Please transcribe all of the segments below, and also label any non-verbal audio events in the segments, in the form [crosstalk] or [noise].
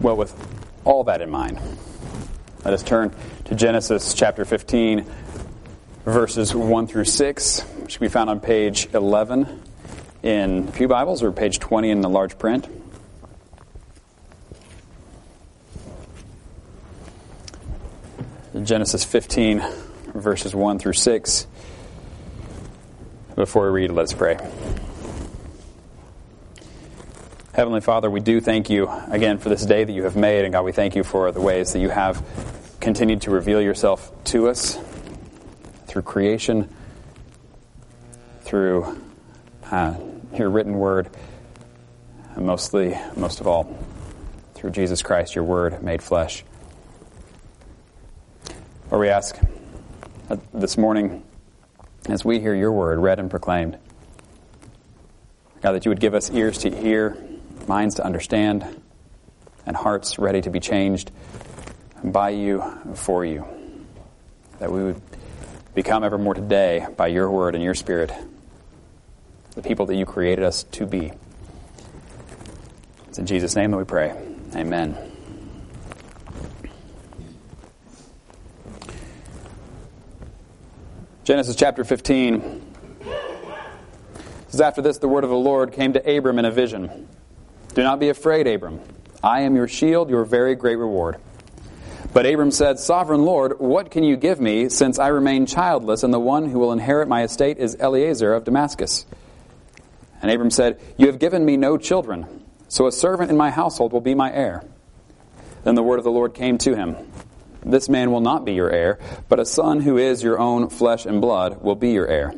Well, with all that in mind, let us turn to Genesis chapter 15, verses 1 through 6, which can be found on page 11 in Pew Bibles or page 20 in the large print. Genesis 15, verses 1 through 6. Before we read, let's pray. Heavenly Father, we do thank you again for this day that you have made, and God, we thank you for the ways that you have continued to reveal yourself to us through creation, through uh, your written word, and mostly, most of all, through Jesus Christ, your word made flesh. Lord, we ask this morning, as we hear your word read and proclaimed, God, that you would give us ears to hear minds to understand, and hearts ready to be changed by you, for you. That we would become ever more today by your word and your spirit the people that you created us to be. It's in Jesus' name that we pray. Amen. Genesis chapter 15 says, After this, the word of the Lord came to Abram in a vision. Do not be afraid, Abram. I am your shield, your very great reward. But Abram said, Sovereign Lord, what can you give me, since I remain childless, and the one who will inherit my estate is Eliezer of Damascus? And Abram said, You have given me no children, so a servant in my household will be my heir. Then the word of the Lord came to him This man will not be your heir, but a son who is your own flesh and blood will be your heir.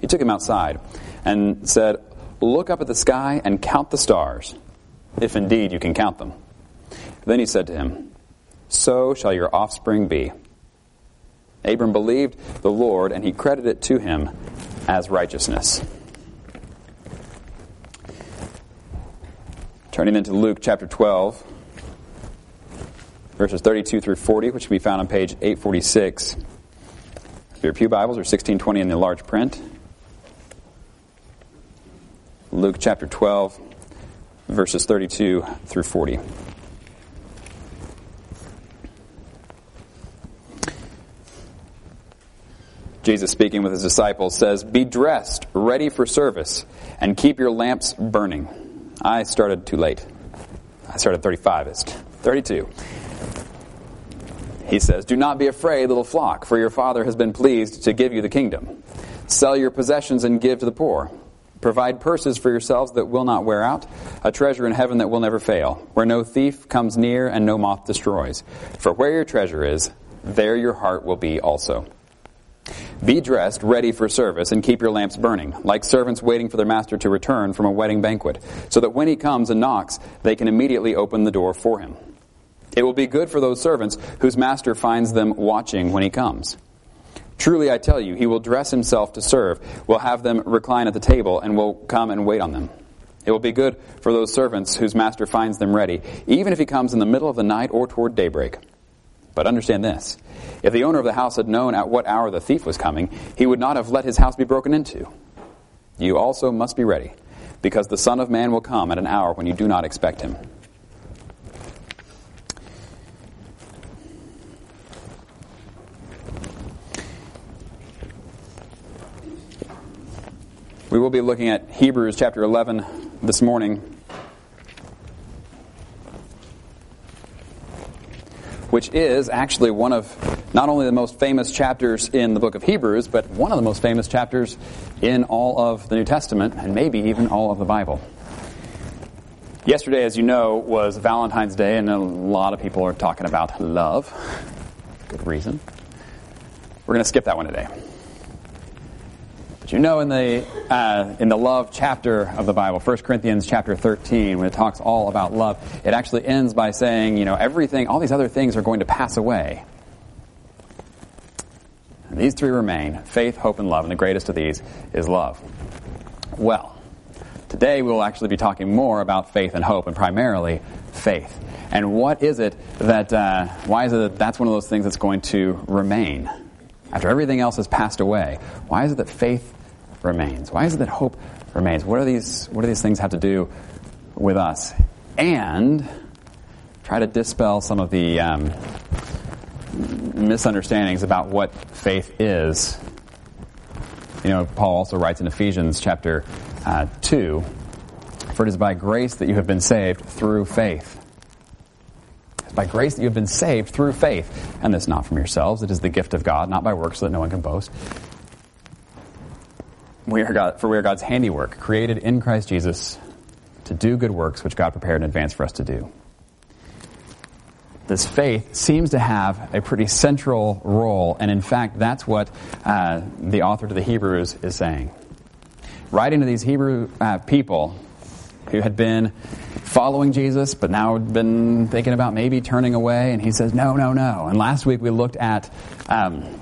He took him outside and said, Look up at the sky and count the stars, if indeed you can count them. Then he said to him, So shall your offspring be. Abram believed the Lord, and he credited it to him as righteousness. Turning into Luke chapter 12, verses 32 through 40, which can be found on page 846. Your Pew Bibles are 1620 in the large print. Luke chapter 12, verses 32 through 40. Jesus, speaking with his disciples, says, Be dressed, ready for service, and keep your lamps burning. I started too late. I started 35. It's 32. He says, Do not be afraid, little flock, for your Father has been pleased to give you the kingdom. Sell your possessions and give to the poor. Provide purses for yourselves that will not wear out, a treasure in heaven that will never fail, where no thief comes near and no moth destroys. For where your treasure is, there your heart will be also. Be dressed, ready for service, and keep your lamps burning, like servants waiting for their master to return from a wedding banquet, so that when he comes and knocks, they can immediately open the door for him. It will be good for those servants whose master finds them watching when he comes. Truly, I tell you, he will dress himself to serve, will have them recline at the table, and will come and wait on them. It will be good for those servants whose master finds them ready, even if he comes in the middle of the night or toward daybreak. But understand this if the owner of the house had known at what hour the thief was coming, he would not have let his house be broken into. You also must be ready, because the Son of Man will come at an hour when you do not expect him. We will be looking at Hebrews chapter 11 this morning. Which is actually one of not only the most famous chapters in the book of Hebrews, but one of the most famous chapters in all of the New Testament, and maybe even all of the Bible. Yesterday, as you know, was Valentine's Day, and a lot of people are talking about love. Good reason. We're going to skip that one today. You know, in the uh, in the love chapter of the Bible, 1 Corinthians chapter 13, when it talks all about love, it actually ends by saying, you know, everything, all these other things are going to pass away. And these three remain faith, hope, and love, and the greatest of these is love. Well, today we will actually be talking more about faith and hope, and primarily faith. And what is it that, uh, why is it that that's one of those things that's going to remain? After everything else has passed away, why is it that faith remains? Why is it that hope remains? What are these, what do these things have to do with us? And try to dispel some of the um, misunderstandings about what faith is. You know, Paul also writes in Ephesians chapter uh, 2 For it is by grace that you have been saved through faith. It's by grace that you have been saved through faith. And this not from yourselves, it is the gift of God, not by works, so that no one can boast. We are God, for we are God's handiwork, created in Christ Jesus to do good works which God prepared in advance for us to do this faith seems to have a pretty central role, and in fact, that's what uh, the author to the Hebrews is saying. Writing to these Hebrew uh, people who had been following Jesus, but now had been thinking about maybe turning away, and he says, No, no, no. And last week we looked at. Um,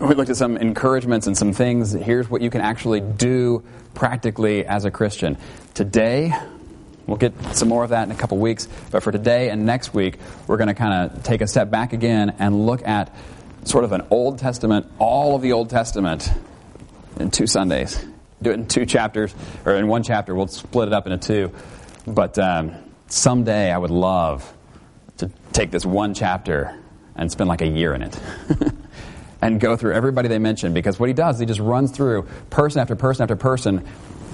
we looked at some encouragements and some things. Here's what you can actually do practically as a Christian. Today, We'll get some more of that in a couple weeks. But for today and next week, we're going to kind of take a step back again and look at sort of an Old Testament, all of the Old Testament in two Sundays. Do it in two chapters, or in one chapter. We'll split it up into two. But um, someday I would love to take this one chapter and spend like a year in it. [laughs] and go through everybody they mention because what he does, is he just runs through person after person after person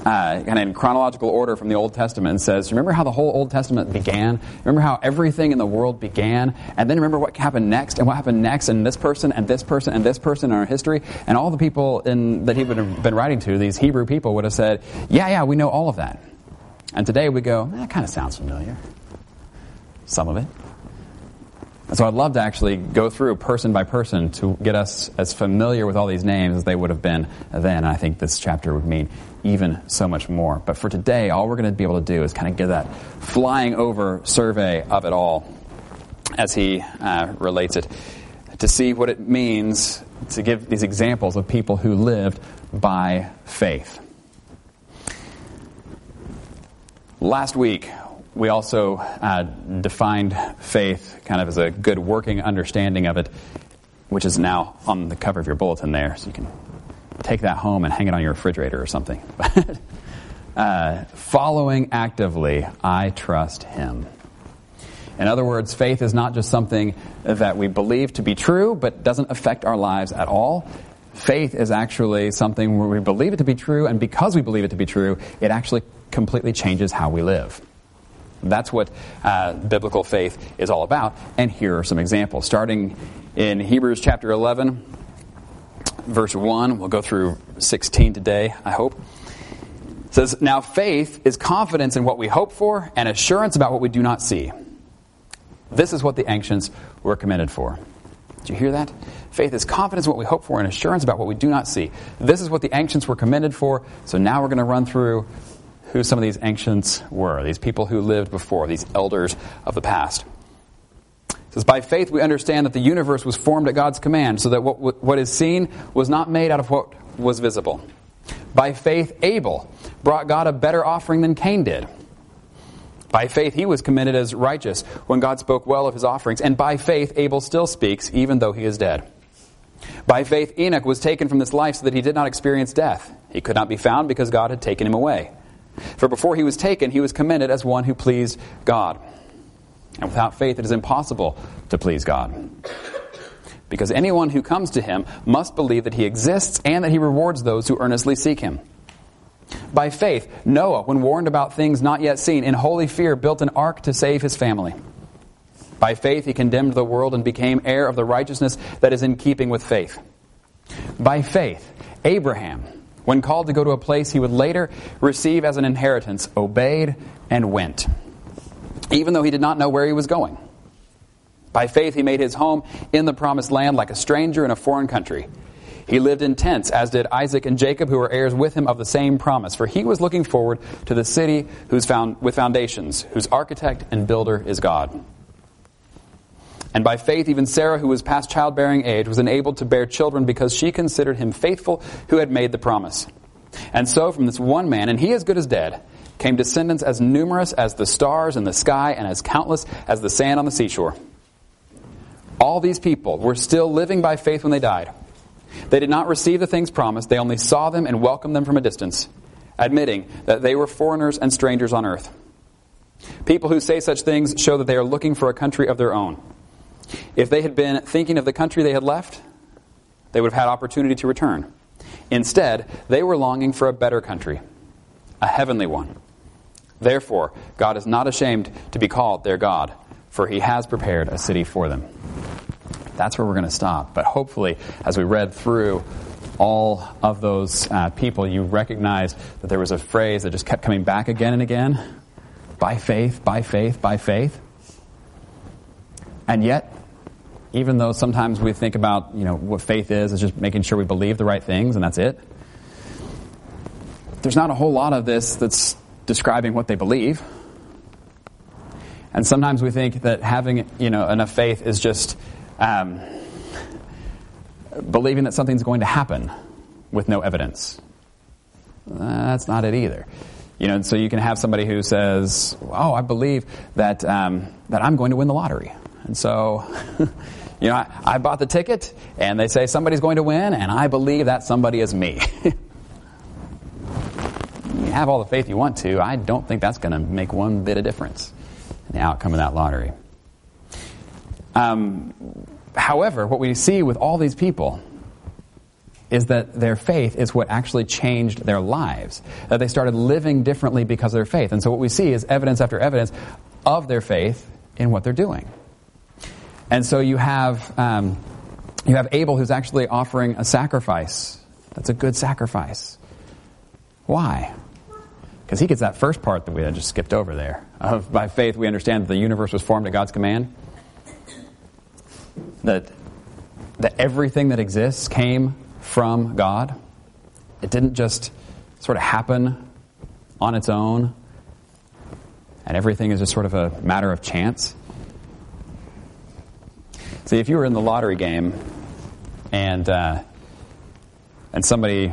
uh, kind of in chronological order from the Old Testament and says, Remember how the whole Old Testament began? Remember how everything in the world began? And then remember what happened next and what happened next and this person and this person and this person in our history? And all the people in, that he would have been writing to, these Hebrew people, would have said, Yeah, yeah, we know all of that. And today we go, That kind of sounds familiar. Some of it. So I'd love to actually go through person by person to get us as familiar with all these names as they would have been then. I think this chapter would mean even so much more. But for today, all we're going to be able to do is kind of give that flying over survey of it all as he uh, relates it to see what it means to give these examples of people who lived by faith. Last week, we also uh, defined faith kind of as a good working understanding of it, which is now on the cover of your bulletin there, so you can take that home and hang it on your refrigerator or something. [laughs] uh, following actively, I trust Him. In other words, faith is not just something that we believe to be true, but doesn't affect our lives at all. Faith is actually something where we believe it to be true, and because we believe it to be true, it actually completely changes how we live. That's what uh, biblical faith is all about. And here are some examples. Starting in Hebrews chapter 11, verse 1. We'll go through 16 today, I hope. It says, Now faith is confidence in what we hope for and assurance about what we do not see. This is what the ancients were commended for. Did you hear that? Faith is confidence in what we hope for and assurance about what we do not see. This is what the ancients were commended for. So now we're going to run through who some of these ancients were, these people who lived before, these elders of the past. It says, By faith we understand that the universe was formed at God's command, so that what, what is seen was not made out of what was visible. By faith Abel brought God a better offering than Cain did. By faith he was commended as righteous when God spoke well of his offerings, and by faith Abel still speaks, even though he is dead. By faith Enoch was taken from this life so that he did not experience death. He could not be found because God had taken him away. For before he was taken, he was commended as one who pleased God. And without faith, it is impossible to please God. Because anyone who comes to him must believe that he exists and that he rewards those who earnestly seek him. By faith, Noah, when warned about things not yet seen, in holy fear built an ark to save his family. By faith, he condemned the world and became heir of the righteousness that is in keeping with faith. By faith, Abraham, when called to go to a place he would later receive as an inheritance, obeyed and went, even though he did not know where he was going. By faith, he made his home in the promised land like a stranger in a foreign country. He lived in tents, as did Isaac and Jacob, who were heirs with him of the same promise, for he was looking forward to the city whose found, with foundations, whose architect and builder is God. And by faith, even Sarah, who was past childbearing age, was enabled to bear children because she considered him faithful who had made the promise. And so, from this one man, and he as good as dead, came descendants as numerous as the stars in the sky and as countless as the sand on the seashore. All these people were still living by faith when they died. They did not receive the things promised, they only saw them and welcomed them from a distance, admitting that they were foreigners and strangers on earth. People who say such things show that they are looking for a country of their own. If they had been thinking of the country they had left, they would have had opportunity to return. Instead, they were longing for a better country, a heavenly one. Therefore, God is not ashamed to be called their God, for he has prepared a city for them. That's where we're going to stop. But hopefully, as we read through all of those uh, people, you recognize that there was a phrase that just kept coming back again and again by faith, by faith, by faith. And yet, even though sometimes we think about, you know, what faith is, is just making sure we believe the right things and that's it. There's not a whole lot of this that's describing what they believe. And sometimes we think that having, you know, enough faith is just um, believing that something's going to happen with no evidence. That's not it either. You know, so you can have somebody who says, "Oh, I believe that um, that I'm going to win the lottery," and so, [laughs] you know, I, I, bought the ticket, and they say somebody's going to win, and I believe that somebody is me. [laughs] you have all the faith you want to. I don't think that's going to make one bit of difference in the outcome of that lottery. Um, however, what we see with all these people is that their faith is what actually changed their lives. That they started living differently because of their faith. And so what we see is evidence after evidence of their faith in what they're doing. And so you have, um, you have Abel who's actually offering a sacrifice. That's a good sacrifice. Why? Because he gets that first part that we just skipped over there. Of by faith we understand that the universe was formed at God's command. That that everything that exists came from God. It didn't just sort of happen on its own, and everything is just sort of a matter of chance. See, if you were in the lottery game and uh, and somebody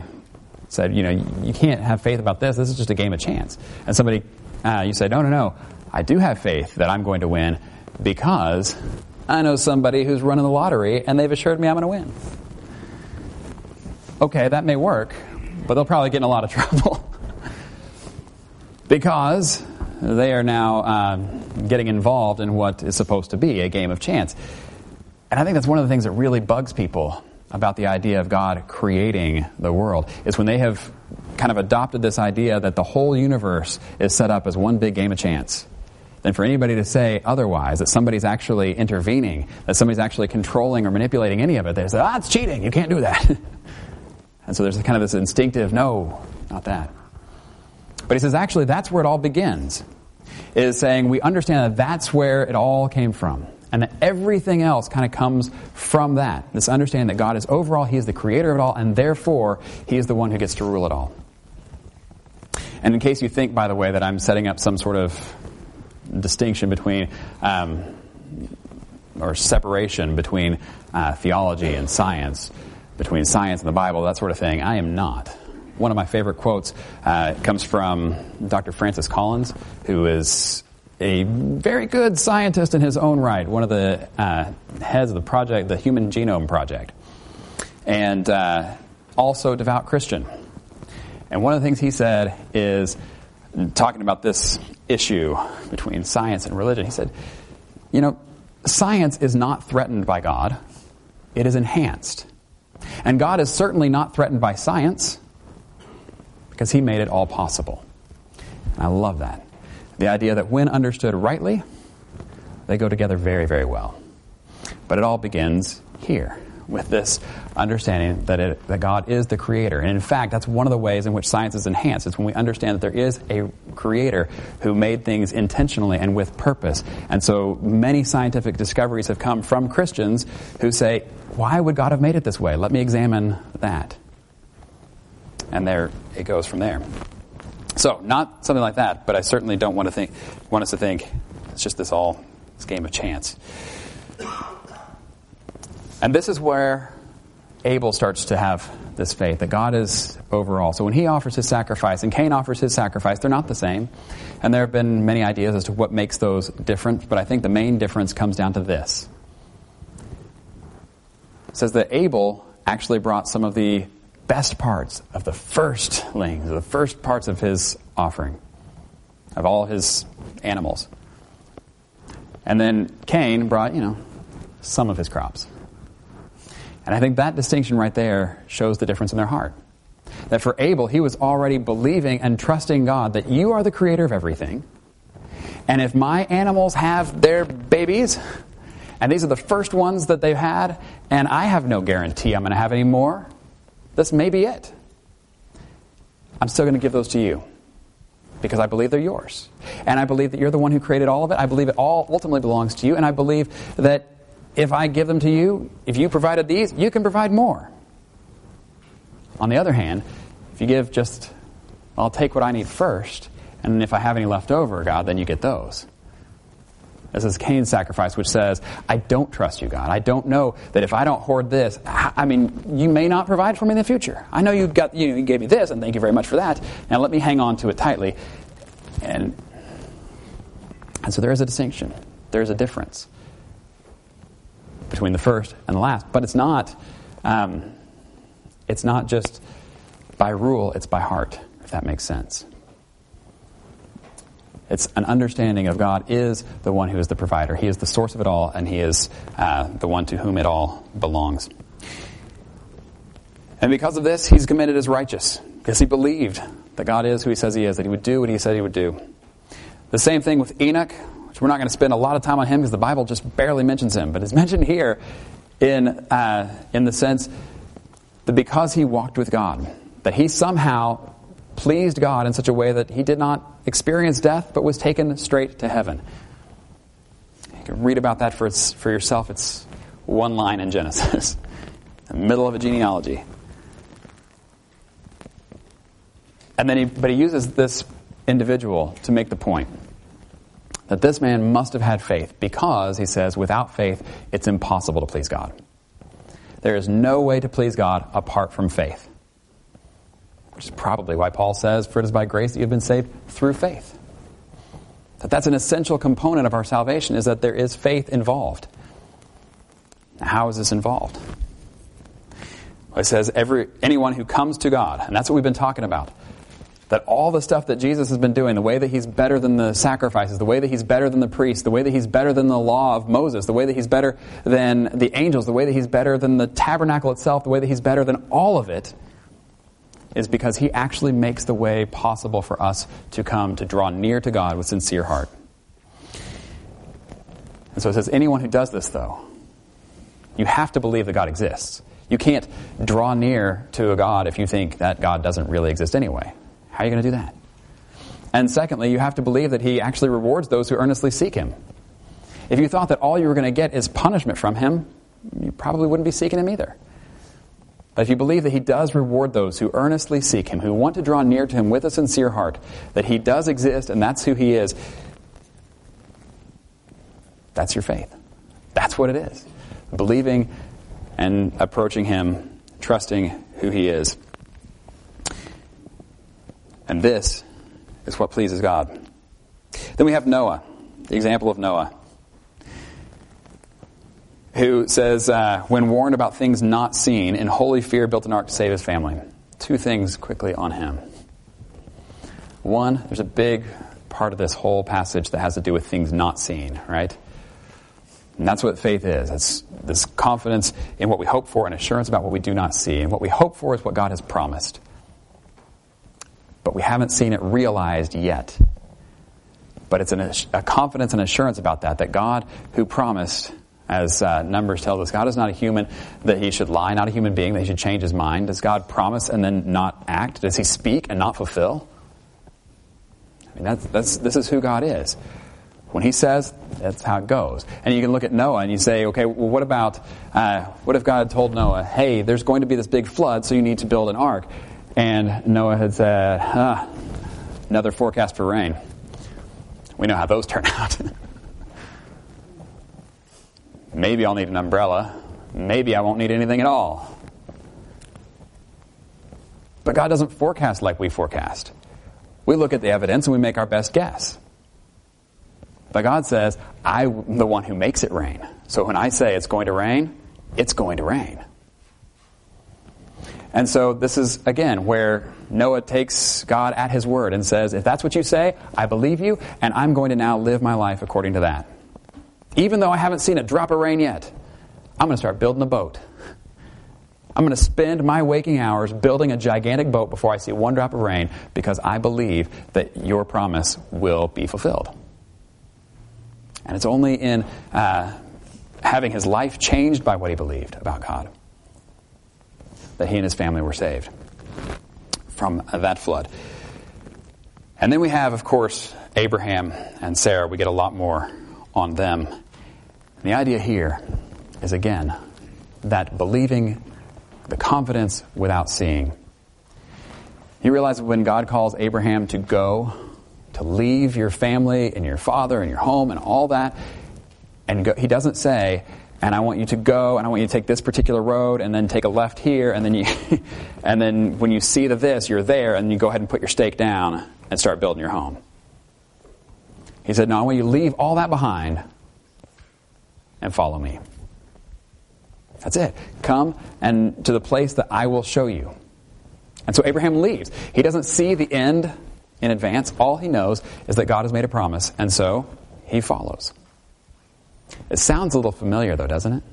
said, you know, you can't have faith about this. This is just a game of chance. And somebody, uh, you say, no, no, no. I do have faith that I'm going to win because I know somebody who's running the lottery and they've assured me I'm going to win okay, that may work, but they'll probably get in a lot of [laughs] trouble. because they are now um, getting involved in what is supposed to be a game of chance. And I think that's one of the things that really bugs people about the idea of God creating the world, is when they have kind of adopted this idea that the whole universe is set up as one big game of chance. Then for anybody to say otherwise, that somebody's actually intervening, that somebody's actually controlling or manipulating any of it, they say, ah, it's cheating, you can't do that. [laughs] And so there's kind of this instinctive, no, not that. But he says, actually, that's where it all begins. Is saying we understand that that's where it all came from. And that everything else kind of comes from that. This understanding that God is overall, He is the creator of it all, and therefore, He is the one who gets to rule it all. And in case you think, by the way, that I'm setting up some sort of distinction between, um, or separation between uh, theology and science, between science and the Bible, that sort of thing. I am not. One of my favorite quotes uh, comes from Dr. Francis Collins, who is a very good scientist in his own right, one of the uh, heads of the project, the Human Genome Project, and uh, also devout Christian. And one of the things he said is, talking about this issue between science and religion, he said, you know, science is not threatened by God, it is enhanced. And God is certainly not threatened by science because He made it all possible. And I love that. The idea that when understood rightly, they go together very, very well. But it all begins here with this understanding that, it, that God is the creator. And in fact, that's one of the ways in which science is enhanced. It's when we understand that there is a creator who made things intentionally and with purpose. And so many scientific discoveries have come from Christians who say, why would God have made it this way? Let me examine that. And there it goes from there. So, not something like that, but I certainly don't want to think want us to think it's just this all this game of chance. And this is where Abel starts to have this faith that God is overall. So when he offers his sacrifice and Cain offers his sacrifice, they're not the same. And there have been many ideas as to what makes those different, but I think the main difference comes down to this. It says that Abel actually brought some of the best parts of the firstlings, the first parts of his offering. of all his animals. And then Cain brought, you know, some of his crops. And I think that distinction right there shows the difference in their heart. That for Abel, he was already believing and trusting God that you are the creator of everything. And if my animals have their babies, and these are the first ones that they've had, and I have no guarantee I'm going to have any more, this may be it. I'm still going to give those to you because I believe they're yours. And I believe that you're the one who created all of it. I believe it all ultimately belongs to you. And I believe that if I give them to you, if you provided these, you can provide more. On the other hand, if you give just, I'll take what I need first, and if I have any left over, God, then you get those. This is Cain's sacrifice, which says, I don't trust you, God. I don't know that if I don't hoard this, I mean, you may not provide for me in the future. I know you've got, you, know, you gave me this, and thank you very much for that. Now let me hang on to it tightly. And, and so there is a distinction. There's a difference between the first and the last. But it's not, um, it's not just by rule, it's by heart, if that makes sense. It's an understanding of God is the one who is the provider. He is the source of it all, and He is uh, the one to whom it all belongs. And because of this, he's committed as righteous, because he believed that God is who he says he is, that he would do what he said he would do. The same thing with Enoch, which we're not going to spend a lot of time on him because the Bible just barely mentions him, but it's [laughs] mentioned here in, uh, in the sense that because he walked with God, that he somehow pleased God in such a way that he did not experience death, but was taken straight to heaven. You can read about that for, its, for yourself. It's one line in Genesis, [laughs] the middle of a genealogy. And then he, but he uses this individual to make the point that this man must have had faith because, he says, without faith, it's impossible to please God. There is no way to please God apart from faith which is probably why Paul says, For it is by grace that you have been saved through faith. That that's an essential component of our salvation, is that there is faith involved. How is this involved? It says, every, anyone who comes to God, and that's what we've been talking about. That all the stuff that Jesus has been doing, the way that he's better than the sacrifices, the way that he's better than the priests, the way that he's better than the law of Moses, the way that he's better than the angels, the way that he's better than the tabernacle itself, the way that he's better than all of it, is because he actually makes the way possible for us to come to draw near to God with sincere heart. And so it says, anyone who does this, though, you have to believe that God exists. You can't draw near to a God if you think that God doesn't really exist anyway. How are you going to do that? And secondly, you have to believe that He actually rewards those who earnestly seek Him. If you thought that all you were going to get is punishment from Him, you probably wouldn't be seeking Him either. But if you believe that He does reward those who earnestly seek Him, who want to draw near to Him with a sincere heart, that He does exist and that's who He is, that's your faith. That's what it is. Believing and approaching Him, trusting who He is. And this is what pleases God. Then we have Noah, the example of Noah who says, uh, when warned about things not seen, in holy fear built an ark to save his family. Two things quickly on him. One, there's a big part of this whole passage that has to do with things not seen, right? And that's what faith is. It's this confidence in what we hope for and assurance about what we do not see. And what we hope for is what God has promised. But we haven't seen it realized yet. But it's an, a confidence and assurance about that, that God who promised as uh, Numbers tells us, God is not a human that he should lie, not a human being that he should change his mind. Does God promise and then not act? Does he speak and not fulfill? I mean, that's, that's, this is who God is. When he says, that's how it goes. And you can look at Noah and you say, okay, well, what about, uh, what if God told Noah, hey, there's going to be this big flood, so you need to build an ark? And Noah had said, ah, another forecast for rain. We know how those turn [laughs] out. Maybe I'll need an umbrella. Maybe I won't need anything at all. But God doesn't forecast like we forecast. We look at the evidence and we make our best guess. But God says, I'm the one who makes it rain. So when I say it's going to rain, it's going to rain. And so this is, again, where Noah takes God at his word and says, If that's what you say, I believe you, and I'm going to now live my life according to that. Even though I haven't seen a drop of rain yet, I'm going to start building a boat. I'm going to spend my waking hours building a gigantic boat before I see one drop of rain because I believe that your promise will be fulfilled. And it's only in uh, having his life changed by what he believed about God that he and his family were saved from that flood. And then we have, of course, Abraham and Sarah. We get a lot more on them. And the idea here is, again, that believing the confidence without seeing. You realize when God calls Abraham to go, to leave your family and your father and your home and all that, and go, he doesn't say, and I want you to go, and I want you to take this particular road, and then take a left here, and then you, [laughs] and then when you see the this, you're there, and you go ahead and put your stake down and start building your home. He said, No, I want you to leave all that behind and follow me. That's it. Come and to the place that I will show you. And so Abraham leaves. He doesn't see the end in advance. All he knows is that God has made a promise, and so he follows. It sounds a little familiar, though, doesn't it?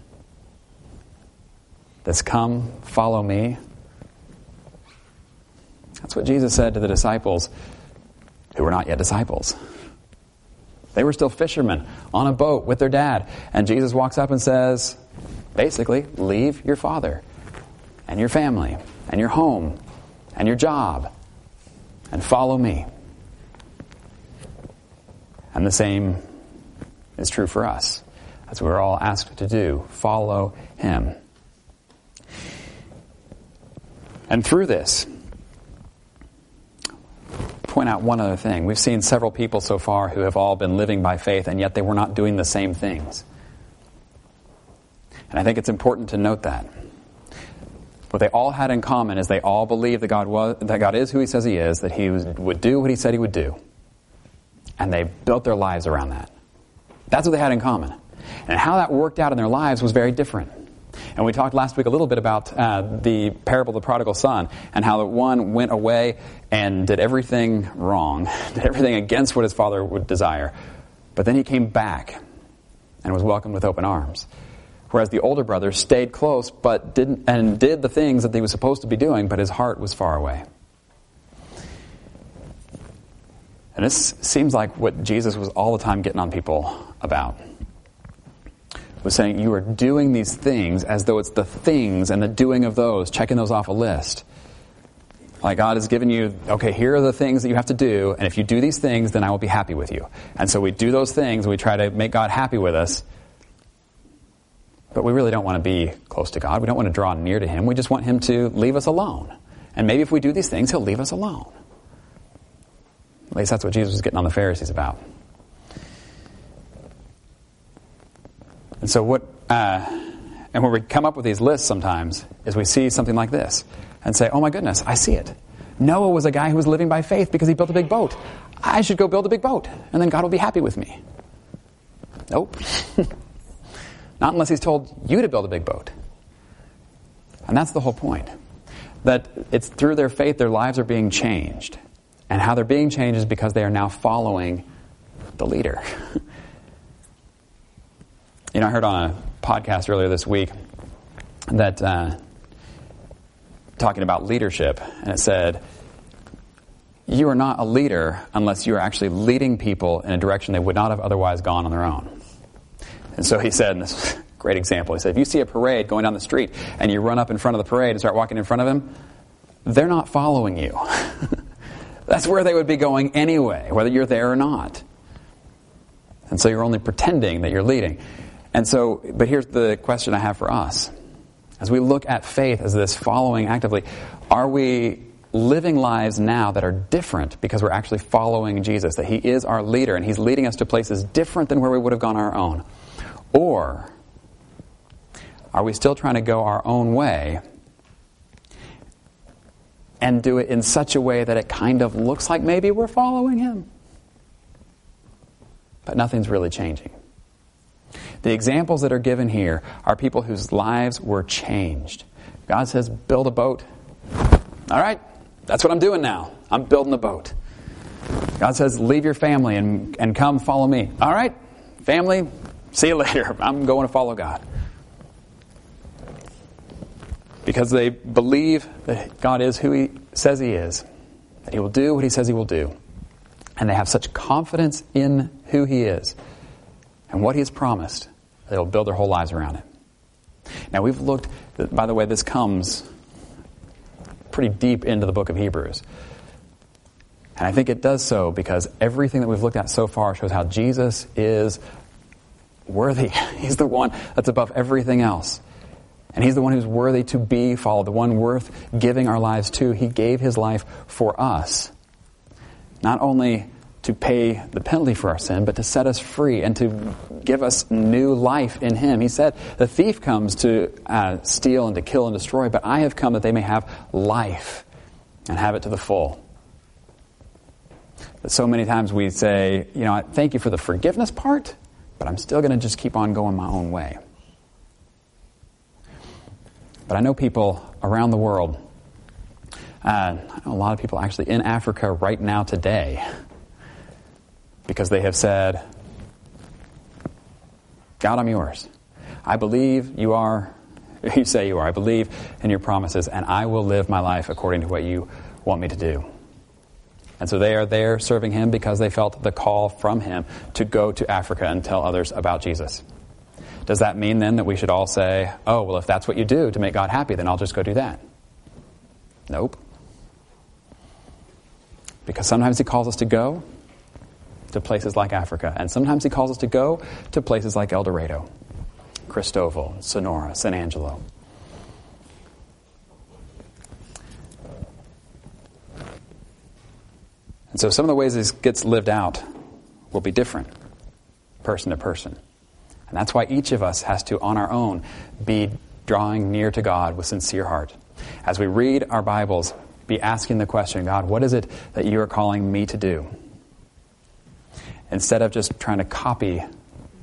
This come, follow me. That's what Jesus said to the disciples who were not yet disciples. They were still fishermen on a boat with their dad. And Jesus walks up and says, basically, leave your father and your family and your home and your job and follow me. And the same is true for us. As we're all asked to do. Follow him. And through this, point out one other thing. We've seen several people so far who have all been living by faith, and yet they were not doing the same things. And I think it's important to note that. What they all had in common is they all believed that God, was, that God is who He says He is, that He was, would do what He said He would do. And they built their lives around that. That's what they had in common. And how that worked out in their lives was very different. And we talked last week a little bit about uh, the parable of the prodigal son and how the one went away and did everything wrong, [laughs] did everything against what his father would desire. But then he came back and was welcomed with open arms. Whereas the older brother stayed close but didn't and did the things that he was supposed to be doing, but his heart was far away. And this seems like what Jesus was all the time getting on people about was saying you are doing these things as though it's the things and the doing of those, checking those off a list. Like God has given you, okay, here are the things that you have to do, and if you do these things, then I will be happy with you. And so we do those things, and we try to make God happy with us, but we really don't want to be close to God. We don't want to draw near to Him. We just want Him to leave us alone. And maybe if we do these things, He'll leave us alone. At least that's what Jesus was getting on the Pharisees about. And so what, uh, and when we come up with these lists sometimes, is we see something like this and say, oh my goodness, I see it. Noah was a guy who was living by faith because he built a big boat. I should go build a big boat, and then God will be happy with me. Nope. [laughs] Not unless he's told you to build a big boat. And that's the whole point. That it's through their faith their lives are being changed. And how they're being changed is because they are now following the leader. [laughs] You know, I heard on a podcast earlier this week that uh, talking about leadership, and it said, You are not a leader unless you are actually leading people in a direction they would not have otherwise gone on their own. And so he said, and this is a great example, he said, If you see a parade going down the street and you run up in front of the parade and start walking in front of them, they're not following you. [laughs] That's where they would be going anyway, whether you're there or not. And so you're only pretending that you're leading. And so, but here's the question I have for us. As we look at faith as this following actively, are we living lives now that are different because we're actually following Jesus, that He is our leader and He's leading us to places different than where we would have gone our own? Or are we still trying to go our own way and do it in such a way that it kind of looks like maybe we're following Him? But nothing's really changing. The examples that are given here are people whose lives were changed. God says, build a boat, All right, that's what I'm doing now. I'm building a boat. God says, Leave your family and, and come follow me. All right, family, see you [laughs] later. I'm going to follow God. Because they believe that God is who He says He is, that He will do what He says He will do. And they have such confidence in who He is and what He has promised, they will build their whole lives around it. Now, we've looked, by the way, this comes pretty deep into the book of Hebrews. And I think it does so because everything that we've looked at so far shows how Jesus is worthy. [laughs] He's the one that's above everything else. And He's the one who's worthy to be followed, the one worth giving our lives to. He gave His life for us. Not only to pay the penalty for our sin, but to set us free and to give us new life in Him. He said, The thief comes to uh, steal and to kill and destroy, but I have come that they may have life and have it to the full. But so many times we say, You know, thank you for the forgiveness part, but I'm still going to just keep on going my own way. But I know people around the world, uh, a lot of people actually in Africa right now today because they have said, God, I'm yours. I believe you are, [laughs] you say you are. I believe in your promises, and I will live my life according to what you want me to do. And so they are there serving him because they felt the call from him to go to Africa and tell others about Jesus. Does that mean then that we should all say, oh, well, if that's what you do to make God happy, then I'll just go do that? Nope. Because sometimes he calls us to go, to places like Africa. And sometimes he calls us to go to places like El Dorado, Christoval, Sonora, San Angelo. And so some of the ways this gets lived out will be different, person to person. And that's why each of us has to, on our own, be drawing near to God with sincere heart. As we read our Bibles, be asking the question God, what is it that you are calling me to do? Instead of just trying to copy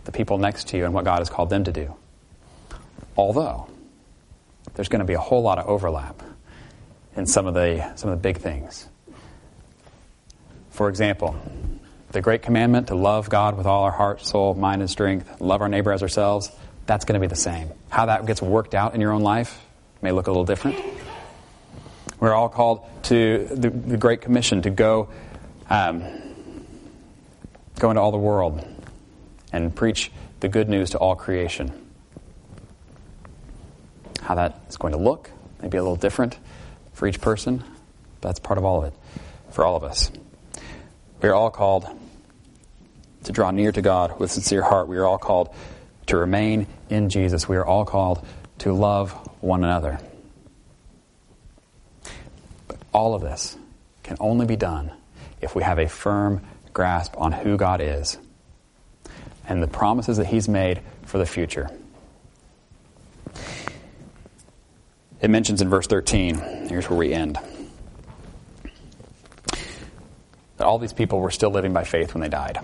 the people next to you and what God has called them to do. Although, there's going to be a whole lot of overlap in some of the, some of the big things. For example, the great commandment to love God with all our heart, soul, mind, and strength, love our neighbor as ourselves, that's going to be the same. How that gets worked out in your own life may look a little different. We're all called to the, the Great Commission to go um, go into all the world and preach the good news to all creation. How that is going to look may be a little different for each person, but that's part of all of it for all of us. We are all called to draw near to God with sincere heart. We are all called to remain in Jesus. We are all called to love one another. But all of this can only be done if we have a firm grasp on who God is and the promises that He's made for the future. It mentions in verse 13, here's where we end, that all these people were still living by faith when they died.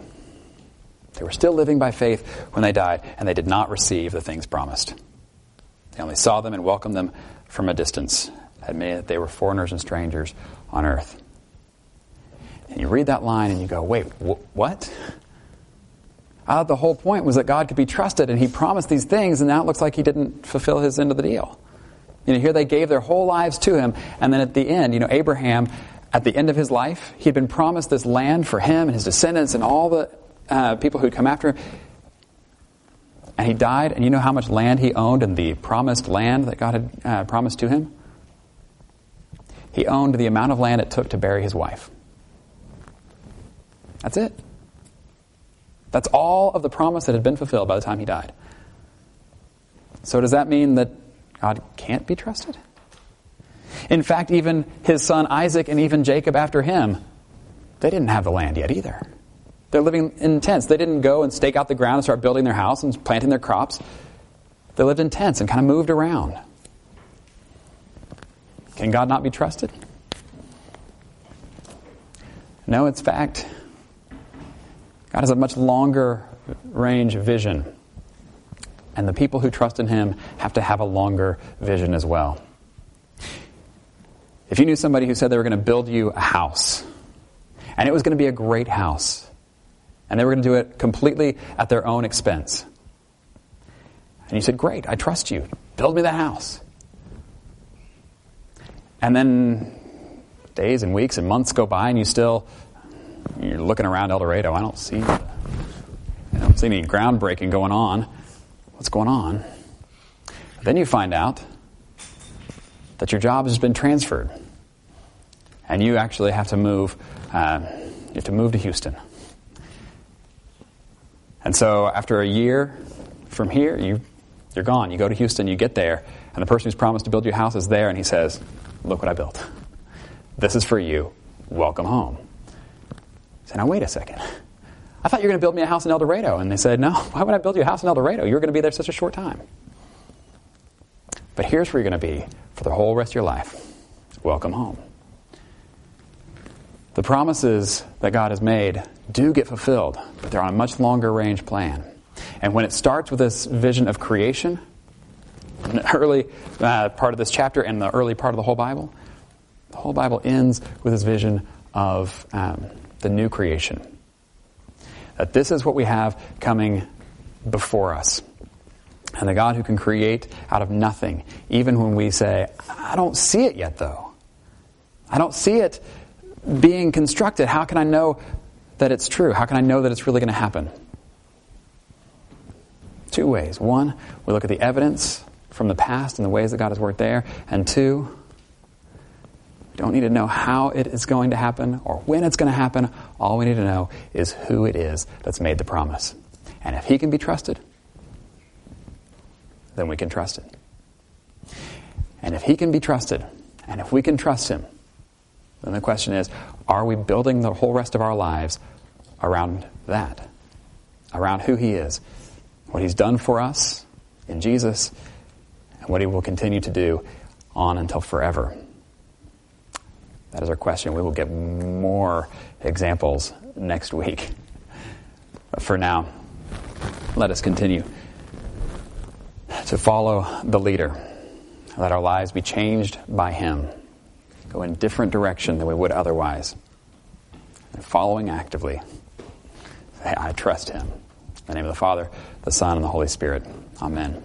They were still living by faith when they died, and they did not receive the things promised. They only saw them and welcomed them from a distance, admitting that they were foreigners and strangers on earth. And you read that line and you go, wait, wh- what? Uh, the whole point was that God could be trusted and he promised these things, and now it looks like he didn't fulfill his end of the deal. You know, here they gave their whole lives to him, and then at the end, you know, Abraham, at the end of his life, he had been promised this land for him and his descendants and all the uh, people who'd come after him. And he died, and you know how much land he owned in the promised land that God had uh, promised to him? He owned the amount of land it took to bury his wife. That's it. That's all of the promise that had been fulfilled by the time he died. So, does that mean that God can't be trusted? In fact, even his son Isaac and even Jacob after him, they didn't have the land yet either. They're living in tents. They didn't go and stake out the ground and start building their house and planting their crops. They lived in tents and kind of moved around. Can God not be trusted? No, it's fact. God has a much longer range vision. And the people who trust in Him have to have a longer vision as well. if you knew somebody who said they were going to build you a house, and it was going to be a great house, and they were going to do it completely at their own expense, and you said, Great, I trust you. Build me that house. And then days and weeks and months go by, and you still you're looking around Eldorado. I don't see, I don't see any groundbreaking going on. What's going on? Then you find out that your job has been transferred, and you actually have to move. Uh, you have to move to Houston. And so, after a year from here, you you're gone. You go to Houston, you get there, and the person who's promised to build you a house is there, and he says, "Look what I built. This is for you. Welcome home." I said, "Now wait a second. I thought you were going to build me a house in Eldorado." And they said, "No. Why would I build you a house in Eldorado? You're going to be there such a short time." But here's where you're going to be for the whole rest of your life. Welcome home. The promises that God has made do get fulfilled, but they're on a much longer range plan. And when it starts with this vision of creation, in the early uh, part of this chapter and the early part of the whole Bible, the whole Bible ends with this vision of um, the new creation. That this is what we have coming before us. And the God who can create out of nothing, even when we say, I don't see it yet, though. I don't see it being constructed. How can I know that it's true? How can I know that it's really going to happen? Two ways. One, we look at the evidence from the past and the ways that God has worked there. And two, we don't need to know how it is going to happen or when it's going to happen. All we need to know is who it is that's made the promise. And if He can be trusted, then we can trust it. And if he can be trusted, and if we can trust him, then the question is are we building the whole rest of our lives around that? Around who he is, what he's done for us in Jesus, and what he will continue to do on until forever? That is our question. We will get more examples next week. But for now, let us continue to follow the leader. Let our lives be changed by him. Go in different direction than we would otherwise. And following actively. Say, I trust him. In the name of the Father, the Son, and the Holy Spirit. Amen.